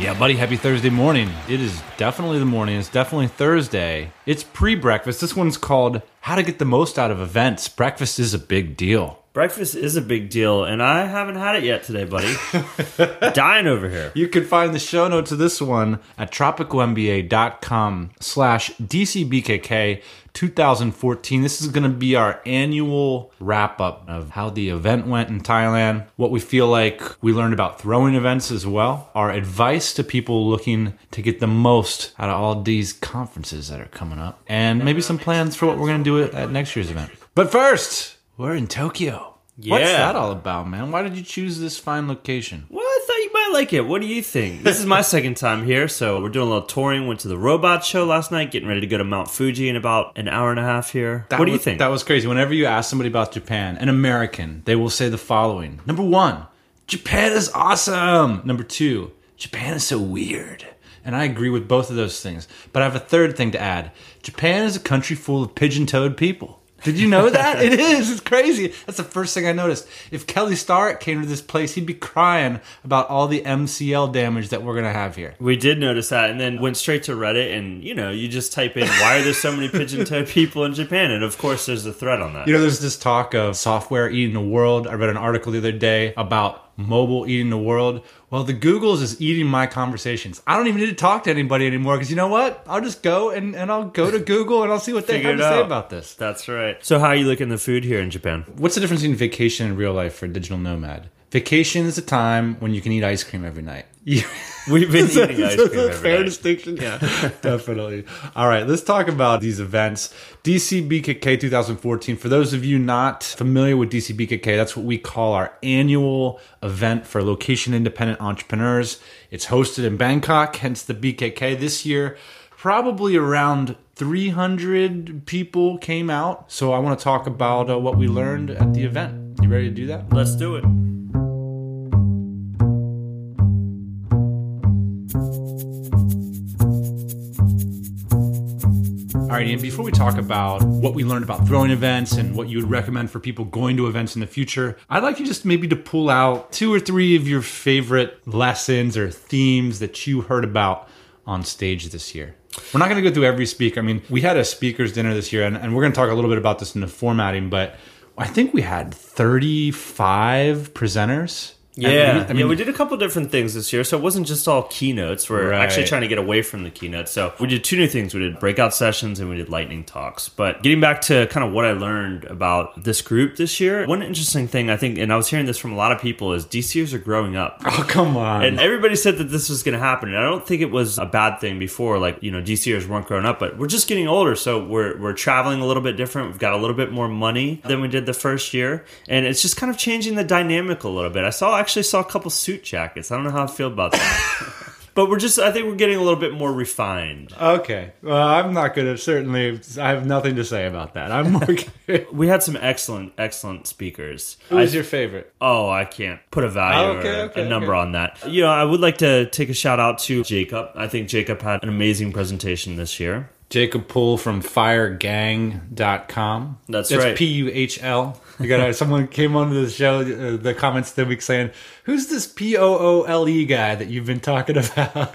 Yeah, buddy, happy Thursday morning. It is definitely the morning. It's definitely Thursday. It's pre breakfast. This one's called How to Get the Most Out of Events. Breakfast is a big deal. Breakfast is a big deal, and I haven't had it yet today, buddy. Dying over here. You can find the show notes of this one at tropicalmba.com slash DCBKK 2014. This is going to be our annual wrap up of how the event went in Thailand, what we feel like we learned about throwing events as well, our advice to people looking to get the most out of all these conferences that are coming up, and maybe some plans for what we're going to do at next year's event. But first, we're in Tokyo. What's Yeah. that all about, man? Why did you choose this fine location? Well, I thought you might like it. What do you think? This is my second time here, so we're doing a little touring. Went to the robot show last night, getting ready to go to Mount Fuji in about an hour and a half here. That what do you think? That was crazy. Whenever you ask somebody about Japan, an American, they will say the following Number one, Japan is awesome. Number two, Japan is so weird. And I agree with both of those things. But I have a third thing to add Japan is a country full of pigeon toed people. Did you know that? it is. It's crazy. That's the first thing I noticed. If Kelly Starrett came to this place, he'd be crying about all the MCL damage that we're going to have here. we did notice that, and then went straight to Reddit, and you know, you just type in "Why are there so many pigeon-toed people in Japan?" and of course, there's a thread on that. You know, there's this talk of software eating the world. I read an article the other day about mobile eating the world. Well, the Googles is eating my conversations. I don't even need to talk to anybody anymore because you know what? I'll just go and, and I'll go to Google and I'll see what they Figure have it to say about this. That's right. So, how are you looking the food here in Japan? What's the difference between vacation and real life for a digital nomad? Vacation is a time when you can eat ice cream every night. We've been eating ice cream every fair night. distinction. Yeah, definitely. All right, let's talk about these events. DCBKK 2014. For those of you not familiar with DCBKK, that's what we call our annual event for location independent entrepreneurs. It's hosted in Bangkok, hence the BKK. This year, probably around 300 people came out. So I want to talk about uh, what we learned at the event. You ready to do that? Let's do it. Right, Ian, before we talk about what we learned about throwing events and what you would recommend for people going to events in the future, I'd like you just maybe to pull out two or three of your favorite lessons or themes that you heard about on stage this year. We're not going to go through every speaker. I mean, we had a speakers dinner this year, and, and we're going to talk a little bit about this in the formatting, but I think we had 35 presenters. Yeah. I mean, yeah, we did a couple different things this year, so it wasn't just all keynotes. We're Right. actually trying to get away from the keynotes. So we did two new things: we did breakout sessions and we did lightning talks. But getting back to kind of what I learned about this group this year, one interesting thing I think, and I was hearing this from a lot of people, is DCers are growing up. Oh, come on. And everybody said that this was going to happen. And I don't think it was a bad thing before. Like, you know, DCers weren't growing up, but we're just getting older. So we're, we're traveling a little bit different. We've got a little bit more money than we did the first year. And it's just kind of changing the dynamic a little bit. I saw, actually saw a couple suit jackets. I don't know how I feel about that. but we're just, I think we're getting a little bit more refined. okay. Well, I'm not going to certainly, I have nothing to say about that. I'm okay. We had some excellent, excellent speakers. Who was your favorite? Oh, I can't put a value Oh, okay, or okay, a number okay. on that. You know, I would like to take a shout out to Jacob. I think Jacob had an amazing presentation this year. Jacob Puhl from firegang.com. That's That's right. P U H L. You got someone came onto the show, uh, the comments the week saying, "Who's this P O O L E guy that you've been talking about?"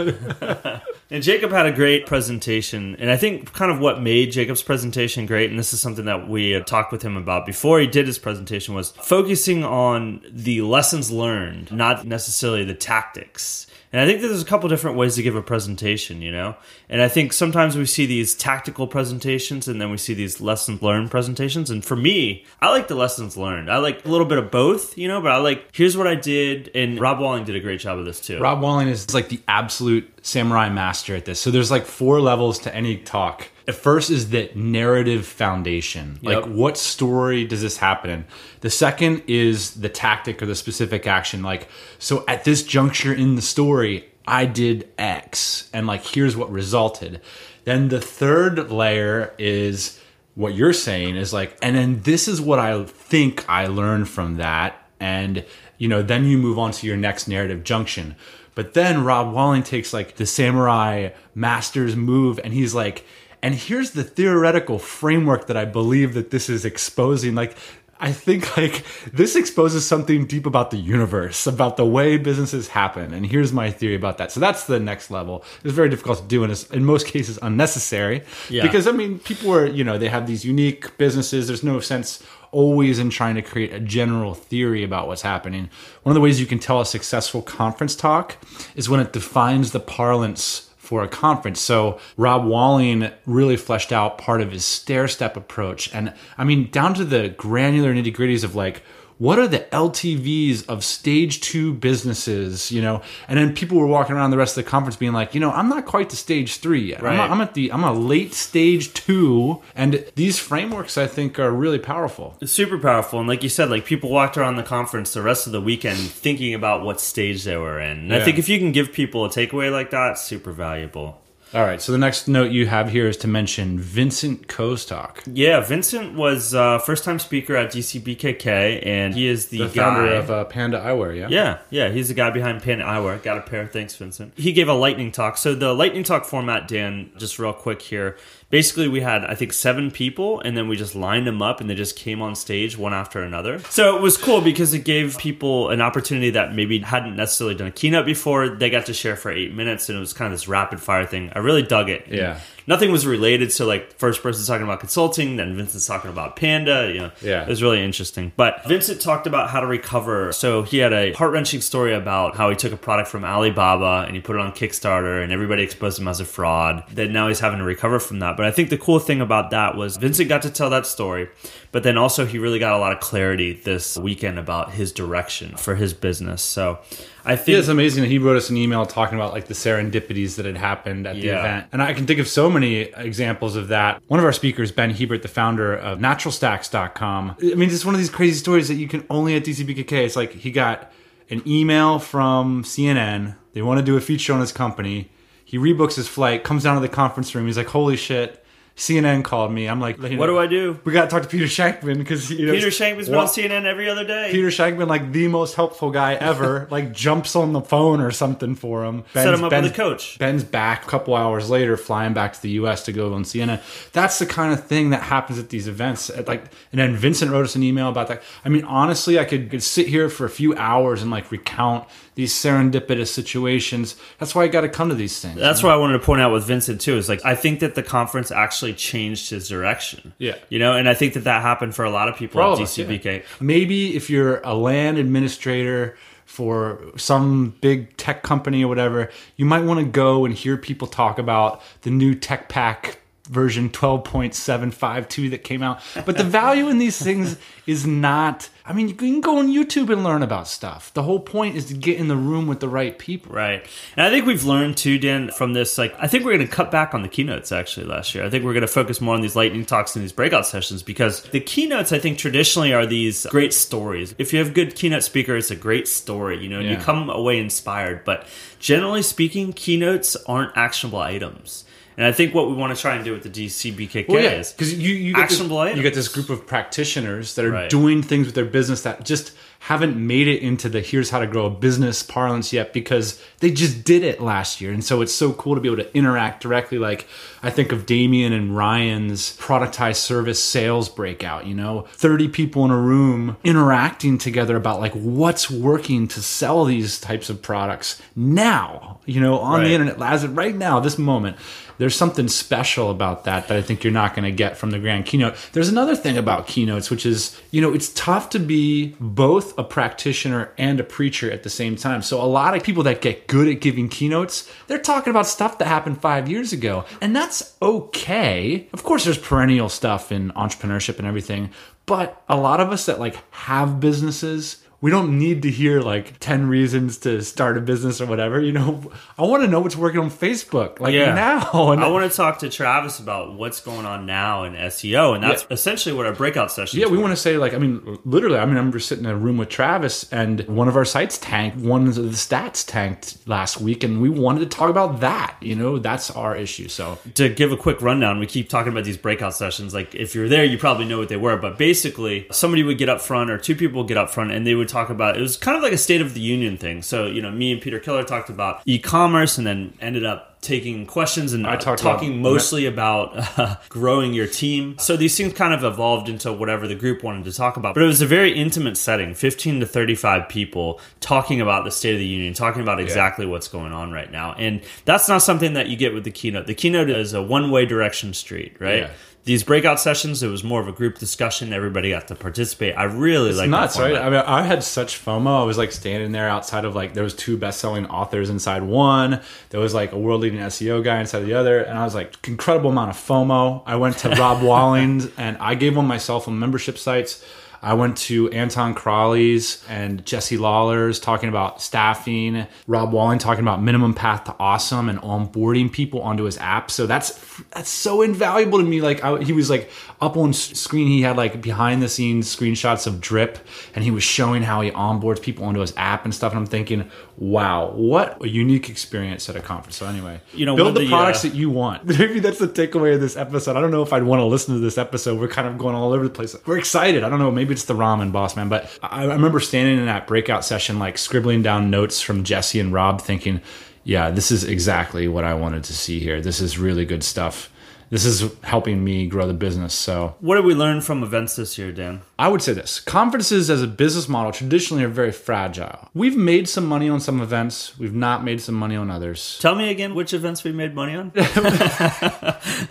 And Jacob had a great presentation. And I think kind of what made Jacob's presentation great, and this is something that we had talked with him about before he did his presentation, was focusing on the lessons learned, not necessarily the tactics. And I think that there's a couple different ways to give a presentation, you know? And I think sometimes we see these tactical presentations and then we see these lessons learned presentations. And for me, I like the lessons learned. I like a little bit of both, you know, but I like, here's what I did. And Rob Walling did a great job of this too. Rob Walling is like the absolute samurai master at this. So there's like four levels to any talk. At first is the narrative foundation. Yep. Like, what story does this happen in? The second is the tactic or the specific action. Like, so at this juncture in the story, I did X, and like, here's what resulted. Then the third layer is what you're saying is like, and then this is what I think I learned from that. And, you know, then you move on to your next narrative junction. But then Rob Walling takes like the samurai master's move and he's like, and here's the theoretical framework that I believe that this is exposing. Like, I think like this exposes something deep about the universe, about the way businesses happen. And here's my theory about that. So that's the next level. It's very difficult to do and it's in most cases unnecessary. Yeah. Because I mean, people are, you know, they have these unique businesses. There's no sense always in trying to create a general theory about what's happening. One of the ways you can tell a successful conference talk is when it defines the parlance for a conference. So Rob Walling really fleshed out part of his stair step approach. And I mean, down to the granular nitty gritties of like, what are the LTVs of stage two businesses, you know? And then people were walking around the rest of the conference being like, you know, I'm not quite to stage three yet. I'm, Right. not- I'm at the, I'm a late stage two. And these frameworks, I think, are really powerful. It's super powerful, and like you said, like people walked around the conference the rest of the weekend thinking about what stage they were in. And I think if you can give people a takeaway like that, it's super valuable. All right. So the next note you have here is to mention Vincent Kostok, Yeah, Vincent was uh, first time speaker at DCBKK, and he is the, the guy. founder of uh, Panda Eyewear. Yeah. Yeah, yeah, he's the guy behind Pin Eyewear. Got a pair. Thanks, Vincent. He gave a lightning talk. So the lightning talk format, Dan, just real quick here. Basically, we had I think seven people, and then we just lined them up, and they just came on stage one after another. So it was cool because it gave people an opportunity that maybe hadn't necessarily done a keynote before. They got to share for eight minutes, and it was kind of this rapid fire thing. I really dug it. Yeah. Nothing was related. So like first person's talking about consulting, then Vincent's talking about Panda. You know, Yeah. it was really interesting. But Vincent talked about how to recover. So he had a heart wrenching story about how he took a product from Alibaba and he put it on Kickstarter, and everybody exposed him as a fraud. That now he's having to recover from that. But I think the cool thing about that was Vincent got to tell that story, but then also he really got a lot of clarity this weekend about his direction for his business. So I think Yeah, it's amazing that he wrote us an email talking about like the serendipities that had happened at the event. And I can think of so many examples of that. One of our speakers, Ben Hebert, the founder of naturalstacks.com. I mean, it's one of these crazy stories that you can only at DCBKK. It's like he got an email from CNN. They want to do a feature on his company. He rebooks his flight, comes down to the conference room. He's like, holy shit. CNN called me. I'm like, what do I do? We got to talk to Peter Shankman because you know, Peter Shankman's been on CNN every other day. Peter Shankman, like the most helpful guy ever, like jumps on the phone or something for him. Set him up Ben's, with a coach. Ben's back a couple hours later, flying back to the U.S. to go on CNN. That's the kind of thing that happens at these events. At, Like, and then Vincent wrote us an email about that. I mean, honestly, I could, could sit here for a few hours and like recount these serendipitous situations. That's why I got to come to these things. That's what I wanted to point out with Vincent too. Is like I think that the conference actually changed his direction. Yeah. you know, and I think that that happened for a lot of people at us, yeah. DCBK. Maybe if you're a LAN administrator for some big tech company or whatever, you might want to go and hear people talk about the new tech pack version 12.752 that came out. But the value in these things is not I mean, you can go on YouTube and learn about stuff. The whole point is to get in the room with the right people. Right. And I think we've learned too, Dan, from this. Like, I think we're going to cut back on the keynotes actually last year. I think we're going to focus more on these lightning talks and these breakout sessions because the keynotes, I think, traditionally are these great stories. If you have good keynote speaker, it's a great story, you know, and you come away inspired. But generally speaking, keynotes aren't actionable items. And I think what we want to try and do with the DCBKK Well, yeah, is because you you get, this, you get this group of practitioners that are Right. doing things with their business that just haven't made it into the here's how to grow a business parlance yet because they just did it last year, and so it's so cool to be able to interact directly. Like I think of Damien and Ryan's productized service sales breakout. You know, thirty people in a room interacting together about like what's working to sell these types of products now. You know, on Right. the internet as of right now, this moment. There's something special about that that I think you're not going to get from the grand keynote. There's another thing about keynotes, which is, you know, it's tough to be both a practitioner and a preacher at the same time. So a lot of people that get good at giving keynotes, they're talking about stuff that happened five years ago. And that's okay. Of course, there's perennial stuff in entrepreneurship and everything. But a lot of us that like have businesses, we don't need to hear like 10 reasons to start a business or whatever. You know, I want to know what's working on Facebook like Yeah. now. And I want to talk to Travis about what's going on now in SEO, and that's Yeah. essentially what our breakout session. yeah, we want to say like I mean, literally. I mean, I remember sitting in a room with Travis, and one of our sites tanked. One of the stats tanked last week, and we wanted to talk about that. You know, that's our issue. So to give a quick rundown, we keep talking about these breakout sessions. Like if you're there, you probably know what they were. But basically, somebody would get up front, or two people would get up front, and they would talk about. It was kind of like a State of the Union thing. So you know, me and Peter Killer talked about e-commerce, and then ended up taking questions and uh, talking about- mostly about uh, growing your team. So these things kind of evolved into whatever the group wanted to talk about. But it was a very intimate setting 15 to 35 people talking about the State of the Union, talking about exactly what's going on right now. And that's not something that you get with the keynote. The keynote is a one way direction street, right? Yeah. These breakout sessions, it was more of a group discussion. Everybody got to participate. I really like nuts, right? I mean, I had such FOMO. I was like standing there outside of like there was two best-selling authors inside one. There was like a world-leading SEO guy inside the other, and I was like incredible amount of FOMO. I went to Rob Walling's and I gave him myself on membership sites. I went to Anton Kraly's and Jesse Lawler's talking about staffing. Rob Walling talking about minimum path to awesome and onboarding people onto his app. So that's that's so invaluable to me. Like I, he was like up on screen, he had like behind the scenes screenshots of Drip, and he was showing how he onboards people onto his app and stuff. And I'm thinking, wow, what a unique experience at a conference. So anyway, You know, build the, the, products uh, that you want. Maybe that's the takeaway of this episode. I don't know if I'd want to listen to this episode. We're kind of going all over the place. We're excited. I don't know. Maybe it's the ramen boss man, but I remember standing in that breakout session, like scribbling down notes from Jesse and Rob, thinking, yeah, this is exactly what I wanted to see here. This is really good stuff. This is helping me grow the business. So What did we learn from events this year, Dan? I would say this conferences as a business model traditionally are very fragile. We've made some money on some events, we've not made some money on others. Tell me again which events we made money on.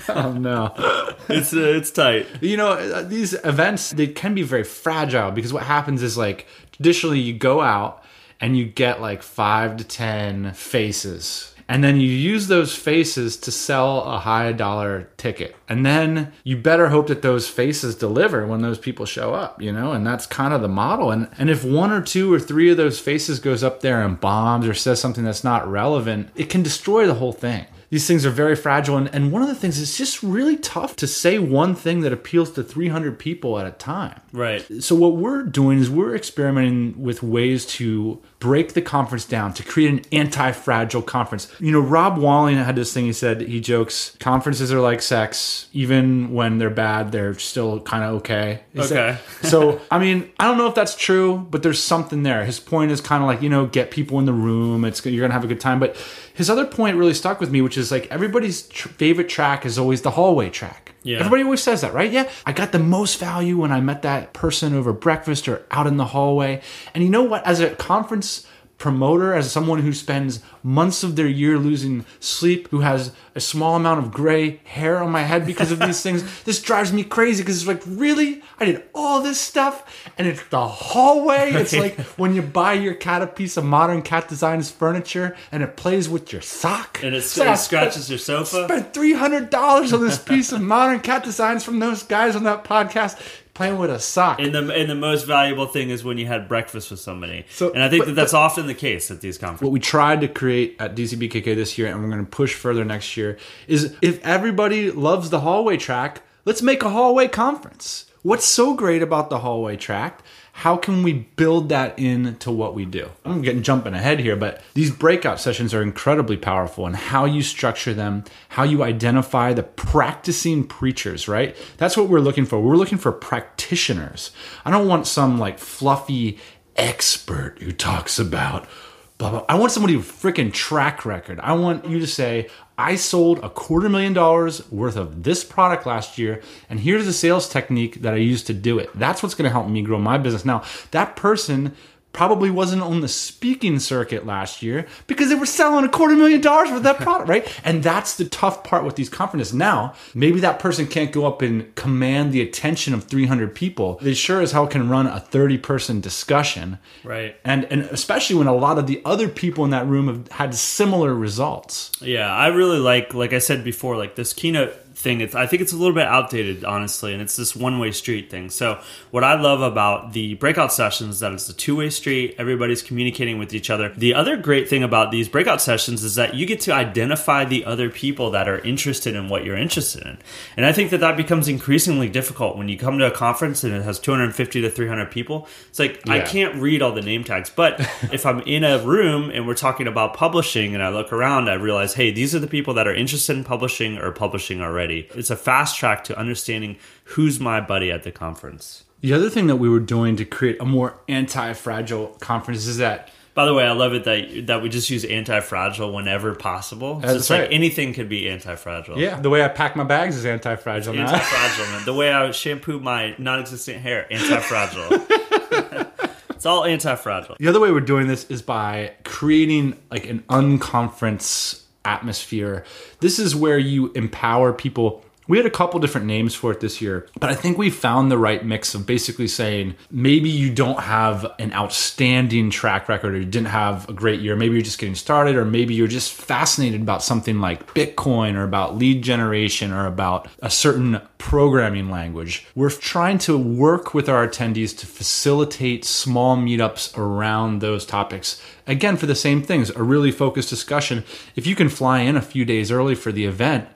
Oh, no. it's uh, it's tight. you know uh, these events they can be very fragile because what happens is like traditionally you go out and you get like five to ten faces and then you use those faces to sell a high dollar ticket. And then you better hope that those faces deliver when those people show up you know? And that's kind of the model. And and if one or two or three of those faces goes up there and bombs or says something that's not relevant it can destroy the whole thing. These things are very fragile. And, and one of the things is just really tough to say one thing that appeals to 300 people at a time. Right. so what we're doing is we're experimenting with ways to break the conference down to create an anti-fragile conference. You know rob walling had this thing he said he jokes conferences are like sex. Even when they're bad they're still kind of okay said- Okay. so i mean i don't know if that's true but there's something there. His point is kind of like you know get people in the room it's you're gonna have a good time. But his other point really stuck with me which is like everybody's tr- favorite track is always the hallway track Yeah. Everybody always says that, right? Yeah. I got the most value when I met that person over breakfast or out in the hallway. And you know what? As a conference promoter, as someone who spends months of their year losing sleep, who has a small amount of gray hair on my head because of these things, this drives me crazy because it's like, really? I did all this stuff and it's the hallway. It's like when you buy your cat a piece of modern cat designs furniture and it plays with your sock. And it, I it scratches your sofa. spent three hundred dollars on this piece of modern cat designs from those guys on that podcast playing with a sock. And the and the most valuable thing is when you had breakfast with somebody. So- and I think but- that that's often the case at these conferences. what we tried to create at DCBKK this year, and we're going to push further next year, is if everybody loves the hallway track, let's make a hallway conference. What's so great about the hallway track? How can we build that into what we do? I'm getting jumping ahead here, but these breakout sessions are incredibly powerful and how you structure them, how you identify the practicing preachers, right? That's what we're looking for. We're looking for practitioners. I don't want some like fluffy expert who talks about blah blah. I want somebody with freaking track record. I want you to say, I sold a quarter million dollars worth of this product last year, and here's the sales technique that I used to do it. That's what's going to help me grow my business. Now, that person probably wasn't on the speaking circuit last year because they were selling a quarter million dollars for that product, right? And that's the tough part with these conferences. Now, maybe that person can't go up and command the attention of 300 people. They sure as hell can run a 30 person discussion. Right. And and especially when a lot of the other people in that room have had similar results. Yeah, I really like, like I said before, like this keynote thing. It's I think it's a little bit outdated, honestly, and it's this one way street thing. So what I love about the breakout sessions is that it's a two way street. Everybody's communicating with each other. The other great thing about these breakout sessions is that you get to identify the other people that are interested in what you're interested in, and I think that that becomes increasingly difficult when you come to a conference and it has 250 to 300 people. It's like I can't read all the name tags, but if I'm in a room and we're talking about publishing and I look around, I realize, hey, these are the people that are interested in publishing or publishing already. It's a fast track to understanding who's my buddy at the conference. The other thing that we were doing to create a more anti-fragile conference is that By the way, I love it that that we just use anti-fragile whenever possible. It's That's like right. anything could be anti-fragile. yeah, the way I pack my bags is anti-fragile now. Anti-fragile, man. The way I shampoo my non-existent hair, anti-fragile. it's all anti-fragile. The other way we're doing this is by creating like an unconference atmosphere. This is where you empower people. We had a couple different names for it this year, but I think we found the right mix of basically saying maybe you don't have an outstanding track record or you didn't have a great year. Maybe you're just getting started, or maybe you're just fascinated about something like Bitcoin or about lead generation or about a certain programming language. We're trying to work with our attendees to facilitate small meetups around those topics. Again, for the same things, a really focused discussion. If you can fly in a few days early for the event,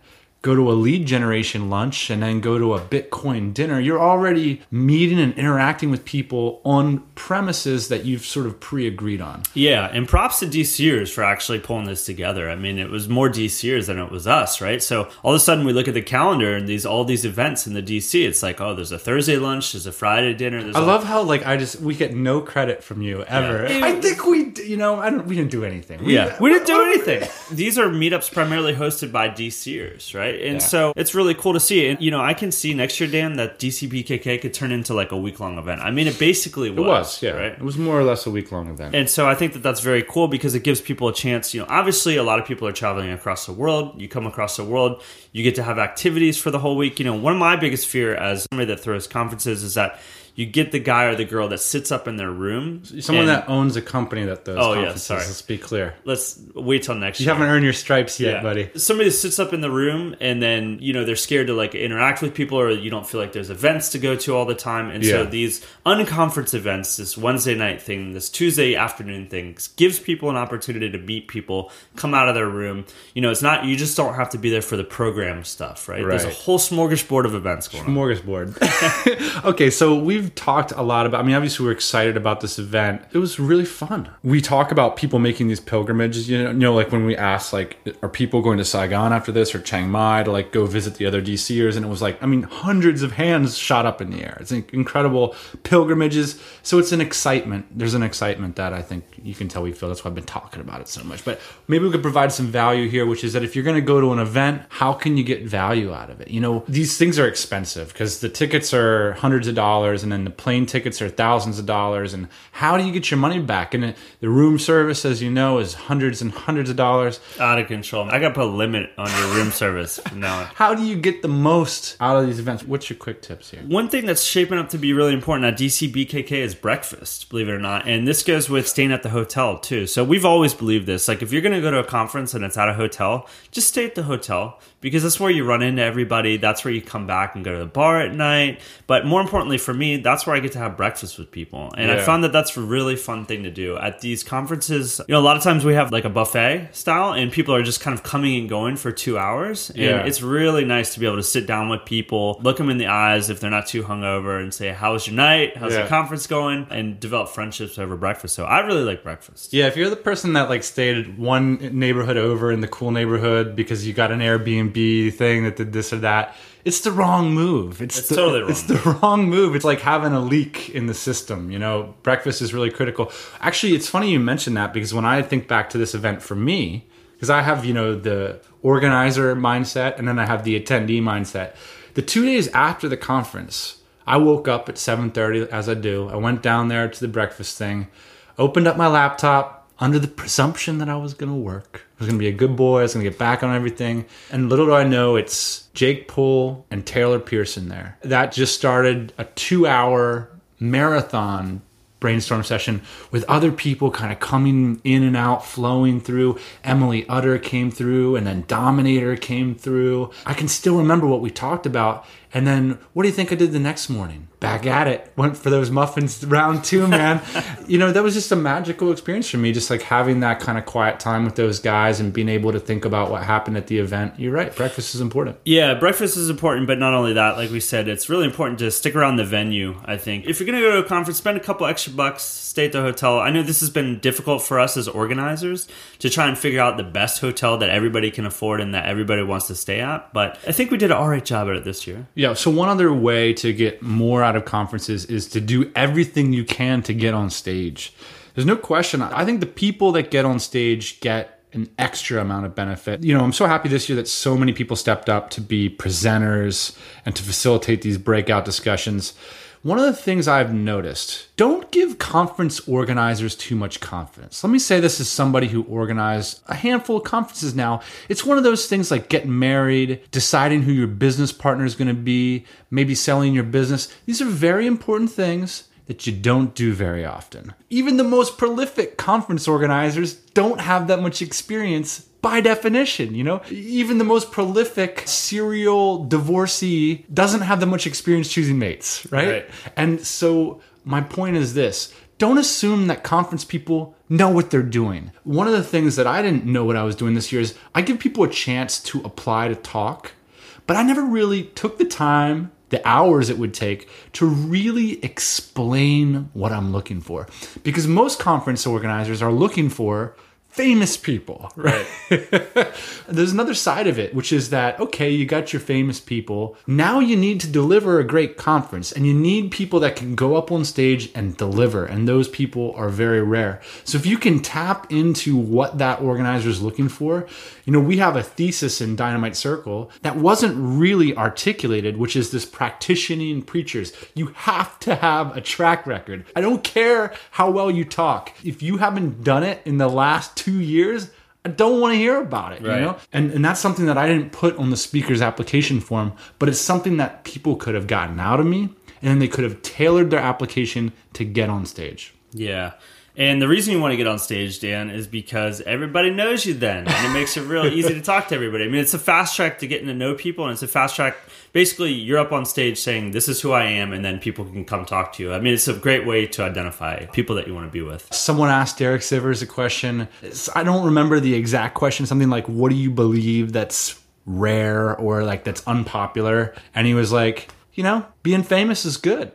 go to a lead generation lunch and then go to a Bitcoin dinner, you're already meeting and interacting with people on premises that you've sort of pre agreed on. Yeah, and props to DCers for actually pulling this together. I mean, it was more DCers than it was us, right? So all of a sudden, we look at the calendar and these all these events in the DC. It's like, oh, there's a Thursday lunch, there's a Friday dinner. There's I a- love how like I just we get no credit from you ever. Yeah. I think we you know I don't we didn't do anything. We- Yeah, we didn't do anything. These are meetups primarily hosted by DCers, right? And Yeah. so it's really cool to see. And you know, I can see next year, Dan, that DCBKK could turn into like a week long event. I mean, it basically was. It was yeah. right. It was more or less a week long event. And so I think that that's very cool because it gives people a chance. You know, obviously, a lot of people are traveling across the world. You come across the world, you get to have activities for the whole week. You know, one of my biggest fear as somebody that throws conferences is that you get the guy or the girl that sits up in their room. Someone and- that owns a company that does Oh, yeah, sorry. Let's be clear. let's wait till next You year. haven't earned your stripes yet, Yeah. buddy. Somebody sits up in the room and then, you know, they're scared to like interact with people or you don't feel like there's events to go to all the time. And so these unconference events, this Wednesday night thing, this Tuesday afternoon thing, gives people an opportunity to meet people, come out of their room. You know, it's not, you just don't have to be there for the program stuff, right? There's a whole smorgasbord of events going on. Smorgasbord. okay, so we've talked a lot about. I mean, obviously, we're excited about this event. It was really fun. We talk about people making these pilgrimages. You know, you know, like when we asked, like, are people going to Saigon after this or Chiang Mai to like go visit the other DCers? And it was like, I mean, hundreds of hands shot up in the air. It's incredible pilgrimages. So it's an excitement. There's an excitement that I think you can tell we feel. That's why I've been talking about it so much. But maybe we could provide some value here, which is that if you're going to go to an event, how can you get value out of it? You know, these things are expensive because the tickets are hundreds of dollars and then the plane tickets are thousands of dollars. And how do you get your money back? And the room service, as you know, is hundreds and hundreds of dollars. Out of control. I got to put a limit on your room service from now on. How do you get the most out of these events? What's your quick tips here? One thing that's shaping up to be really important at DCBKK is breakfast, believe it or not. And this goes with staying at the hotel too. So we've always believed this. Like if you're going to go to a conference and it's at a hotel, just stay at the hotel because that's where you run into everybody. That's where you come back and go to the bar at night. But more importantly for me, that's where I get to have breakfast with people. And I found that that's a really fun thing to do at these conferences. You know, a lot of times we have like a buffet style and people are just kind of coming and going for two hours. And Yeah. it's really nice to be able to sit down with people, look them in the eyes if they're not too hungover, and say, "How was your night? How's Yeah. the conference going?" and develop friendships over breakfast. So I really like breakfast. Yeah, if you're the person that like stayed one neighborhood over in the cool neighborhood because you got an Airbnb thing that did this or that, it's the wrong move. It's, It's the, totally wrong It's the wrong move. It's like having a leak in the system. You know, breakfast is really critical. Actually, it's funny you mentioned that because when I think back to this event for me, because I have you know the organizer mindset and then I have the attendee mindset. The two days after the conference, I woke up at 7:30 as I do. I went down there to the breakfast thing, opened up my laptop under the presumption that I was going to work. I was going to be a good boy. I was going to get back on everything. And little do I know, it's Jake Puhl and Taylor Pearson there. That just started a two-hour marathon brainstorm session with other people kind of coming in and out, flowing through. Emily Utter came through, and then Dominator came through. I can still remember what we talked about. And then, what do you think I did the next morning? Back at it. Went for those muffins round two, man. you know, that was just a magical experience for me, just like having that kind of quiet time with those guys and being able to think about what happened at the event. You're right. Breakfast is important. Yeah, breakfast is important, but not only that, like we said, it's really important to stick around the venue, I think. If you're to go to a conference, spend a couple extra bucks, stay at the hotel. I know this has been difficult for us as organizers to try and figure out the best hotel that everybody can afford and that everybody wants to stay at, but I think we did an all right job at it this year. Yeah. So one other way to get more out of conferences is to do everything you can to get on stage. There's no question. I think the people that get on stage get an extra amount of benefit. You know, I'm so happy this year that so many people stepped up to be presenters and to facilitate these breakout discussions. One of the things I've noticed, don't give conference organizers too much confidence. Let me say this as somebody who organized a handful of conferences now. It's one of those things like getting married, deciding who your business partner is going to be, maybe selling your business. These are very important things that you don't do very often. Even the most prolific conference organizers don't have that much experience by definition, you know? Even the most prolific serial divorcee doesn't have that much experience choosing mates, right? Right. And so my point is this don't assume that conference people know what they're doing. One of the things that I didn't know what I was doing this year is I give people a chance to apply to talk, but I never really took the time, the hours it would take to really explain what I'm looking for. Because most conference organizers are looking for famous people, right? There's another side of it, which is that, okay, you got your famous people. Now you need to deliver a great conference and you need people that can go up on stage and deliver. And those people are very rare. So if you can tap into what that organizer is looking for, you know, we have a thesis in Dynamite Circle that wasn't really articulated, which is this practicing preachers. You have to have a track record. I don't care how well you talk. If you haven't done it in the last two years, I don't want to hear about it, Right. you know? And and that's something that I didn't put on the speaker's application form, but it's something that people could have gotten out of me and then they could have tailored their application to get on stage. Yeah. And the reason you want to get on stage, Dan, is because everybody knows you then. And it makes it real easy to talk to everybody. I mean, it's a fast track to getting to know people, and it's a fast track. Basically, you're up on stage saying, This is who I am, and then people can come talk to you. I mean, it's a great way to identify people that you want to be with. Someone asked Derek Sivers a question. I don't remember the exact question. Something like, "What do you believe that's rare or like that's unpopular?" And he was like, "You know, being famous is good.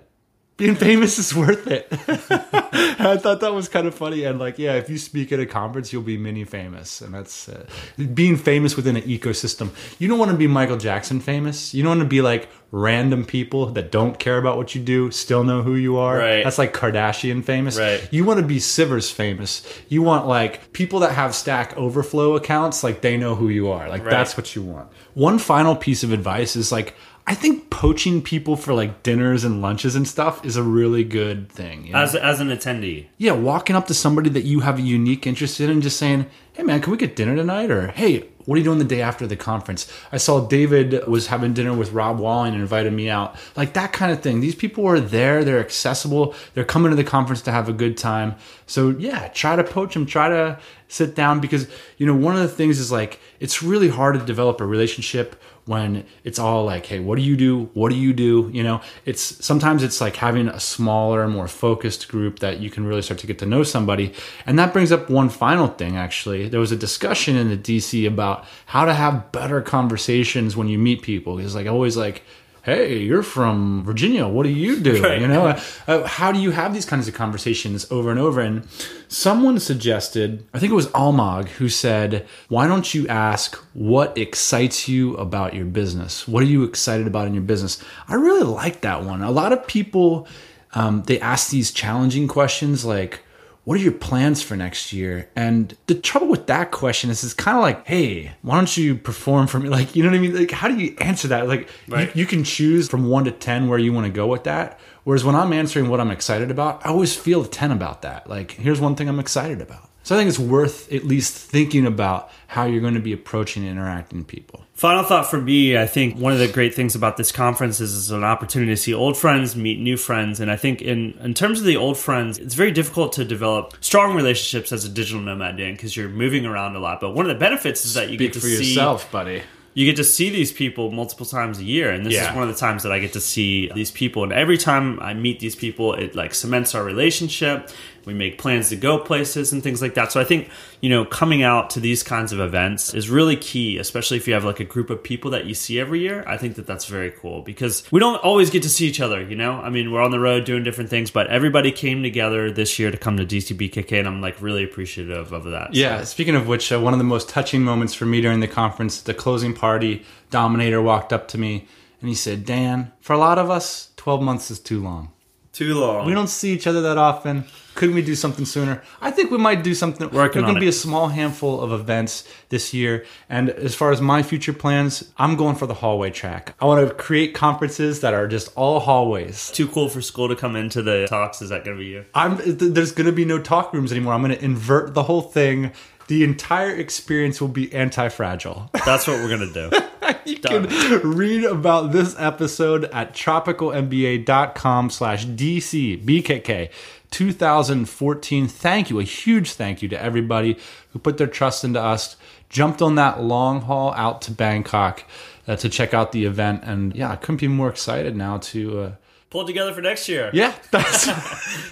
Being famous is worth it." I thought that was kind of funny. And like, yeah, if you speak at a conference, you'll be mini famous, and that's uh, being famous within an ecosystem. You don't want to be Michael Jackson famous. You don't want to be like random people that don't care about what you do still know who you are. Right. That's like Kardashian famous. Right. You want to be Sivers famous. You want like people that have Stack Overflow accounts, like they know who you are. Like that's what you want. One final piece of advice is like I think poaching people for like dinners and lunches and stuff is a really good thing. you know? As, as an attendee. yeah, walking up to somebody that you have a unique interest in and just saying, "Hey man, can we get dinner tonight?" or "Hey, what are you doing the day after the conference?" I saw David was having dinner with Rob Walling and invited me out. Like that kind of thing. These people are there, they're accessible, they're coming to the conference to have a good time. So, yeah, try to poach them, try to sit down because, you know, one of the things is like it's really hard to develop a relationship when it's all like, hey, what do you do? What do you do? You know, it's sometimes it's like having a smaller, more focused group that you can really start to get to know somebody. And that brings up one final thing, actually. There was a discussion in the DC about how to have better conversations when you meet people. It's like always like, hey, you're from Virginia. What do you do? Right. You know, uh, how do you have these kinds of conversations over and over? And someone suggested, I think it was Almog, who said, why don't you ask what excites you about your business? What are you excited about in your business? I really like that one. A lot of people, um, they ask these challenging questions like, what are your plans for next year? And the trouble with that question is it's kind of like, hey, why don't you perform for me? Like, you know what I mean? Like, how do you answer that? Like, Right. you, you can choose from one to 10 where you want to go with that. Whereas when I'm answering what I'm excited about, I always feel a 10 about that. Like, here's one thing I'm excited about. So I think it's worth at least thinking about how you're going to be approaching and interacting with people. Final thought for me, I think one of the great things about this conference is, is an opportunity to see old friends, meet new friends. And I think in, in terms of the old friends, it's very difficult to develop strong relationships as a digital nomad, Dan, because you're moving around a lot. But one of the benefits is that you Speak get to for see yourself, buddy. you get to see these people multiple times a year and this Yeah. is one of the times that i get to see these people and every time i meet these people it like cements our relationship we make plans to go places and things like that. So i think you know coming out to these kinds of events is really key especially if you have like a group of people that you see every year. I think that that's very cool because we don't always get to see each other you know? I mean we're on the road doing different things but everybody came together this year to come to dcbkk and i'm like really appreciative of that. Yeah, speaking of which, uh, one of the most touching moments for me during the conference, the closing party, Dominator walked up to me and he said, Dan, for a lot of us, 12 months is too long. Too long We don't see each other that often. Couldn't we do something sooner? I think we might do something. Working There's going to be a small handful of events this year. And as far as my future plans, I'm going for the hallway track. I want to create conferences that are just all hallways. too cool for school to come into the talks is that gonna be you I'm th- there's going to be no talk rooms anymore. I'm going to invert the whole thing. The entire experience will be anti-fragile. That's what we're gonna do. you Done. can read about this episode at tropicalmba.com slash dcbkk 2014 thank you. A huge thank you to everybody who put their trust into us jumped on that long haul out to bangkok uh, to check out the event. And yeah i couldn't be more excited now to uh, Pull it together for next year. yeah that's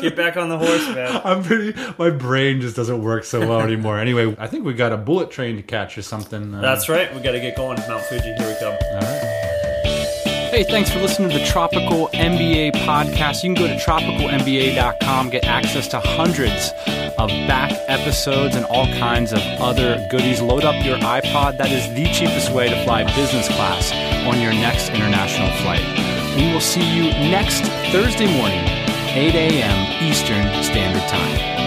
Get back on the horse, man. i'm pretty my brain just doesn't work so well anymore anyway i think we got a bullet train to catch or something uh, That's right. We got to get going. Mount Fuji. Here we come. all right Hey, thanks for listening to the Tropical MBA podcast. You can go to tropicalmba.com, get access to hundreds of back episodes and all kinds of other goodies. Load up your iPod. That is the cheapest way to fly business class on your next international flight. We will see you next Thursday morning, 8 a.m. Eastern Standard Time.